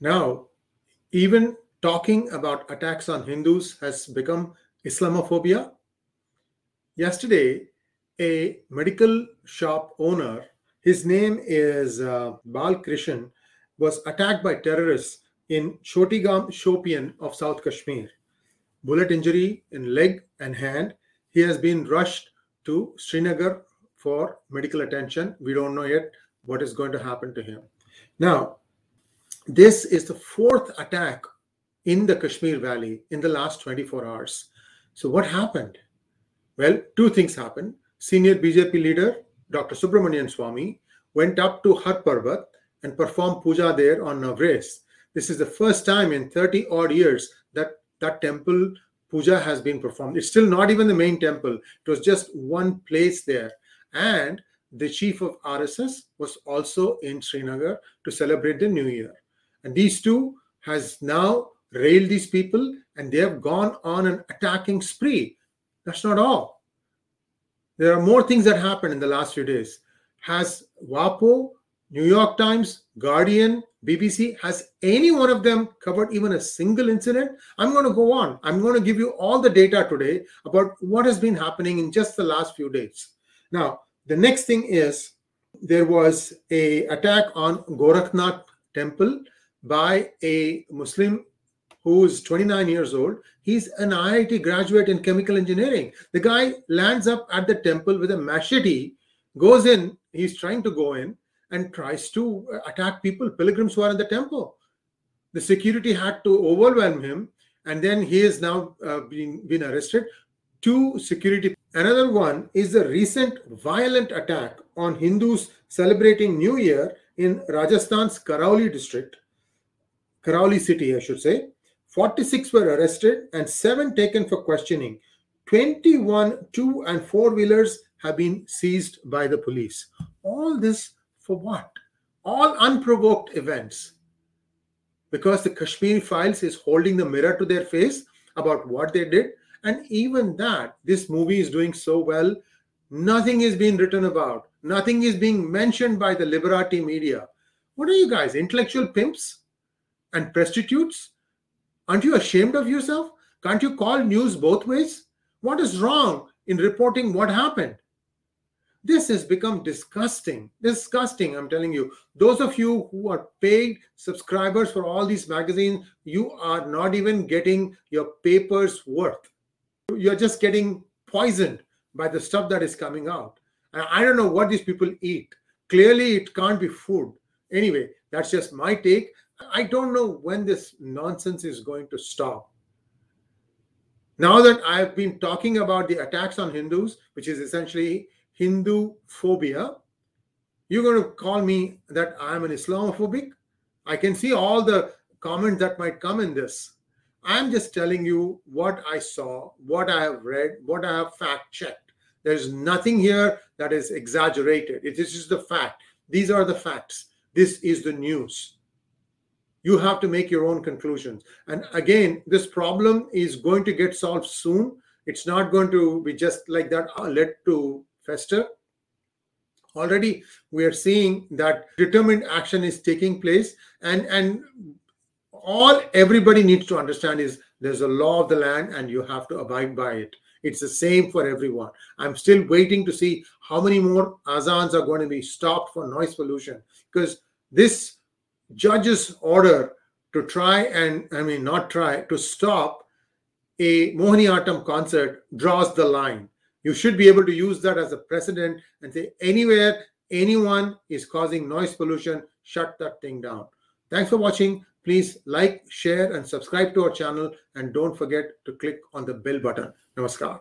Now, even talking about attacks on Hindus has become Islamophobia. Yesterday, a medical shop owner, his name is uh, Bal Krishan, was attacked by terrorists in Chotigam Shopian of South Kashmir. Bullet injury in leg and hand. He has been rushed to Srinagar for medical attention. We don't know yet what is going to happen to him. Now, this is the fourth attack in the Kashmir Valley in the last 24 hours. So, what happened? Well, two things happened. Senior BJP leader Dr. Subramanian Swamy went up to Har Parbat and performed puja there on Navreh. This is the first time in 30 odd years that that temple puja has been performed. It's still not even the main temple, it was just one place there. And the chief of RSS was also in Srinagar to celebrate the new year. And these two has now railed these people and they have gone on an attacking spree. That's not all. There are more things that happened in the last few days. Has WAPO, New York Times, Guardian, BBC, has any one of them covered even a single incident? I'm going to go on. I'm going to give you all the data today about what has been happening in just the last few days. Now, the next thing is there was a attack on Gorakhnath temple by a Muslim who is 29 years old. He's an IIT graduate in chemical engineering. The guy lands up at the temple with a machete, goes in, he's trying to go in, and tries to attack people, pilgrims who are in the temple. The security had to overwhelm him, and then he is now uh, been arrested. Two security. Another one is the recent violent attack on Hindus celebrating New Year in Rajasthan's Karauli district, Karauli city, I should say. 46 were arrested and 7 taken for questioning. 21 two and four wheelers have been seized by the police. All this for what? All unprovoked events. Because the Kashmir Files is holding the mirror to their face about what they did. And even that, this movie is doing so well, nothing is being written about. Nothing is being mentioned by the Liberati media. What are you guys, intellectual pimps and prostitutes? Aren't you ashamed of yourself? Can't you call news both ways? What is wrong in reporting what happened? This has become disgusting. Disgusting, I'm telling you. Those of you who are paid subscribers for all these magazines, you are not even getting your paper's worth. You're just getting poisoned by the stuff that is coming out. And I don't know what these people eat. Clearly, it can't be food. Anyway, that's just my take. I don't know when this nonsense is going to stop. Now that I've been talking about the attacks on Hindus, which is essentially Hindu phobia, you're going to call me that I'm an Islamophobic? I can see all the comments that might come in this. I'm just telling you what I saw, what I have read, what I have fact checked. There's nothing here that is exaggerated. It is just the fact. These are the facts. This is the news. You have to make your own conclusions. And again, this problem is going to get solved soon. It's not going to be just like that, uh, led to fester. Already, we are seeing that determined action is taking place, and and all everybody needs to understand is there's a law of the land, and you have to abide by it. It's the same for everyone. I'm still waiting to see how many more azans are going to be stopped for noise pollution because this judge's order to try and, I mean, not try, to stop a Mohiniyattam concert draws the line. You should be able to use that as a precedent and say anywhere anyone is causing noise pollution, shut that thing down. Thanks for watching. Please like, share, and subscribe to our channel. And don't forget to click on the bell button. Namaskar.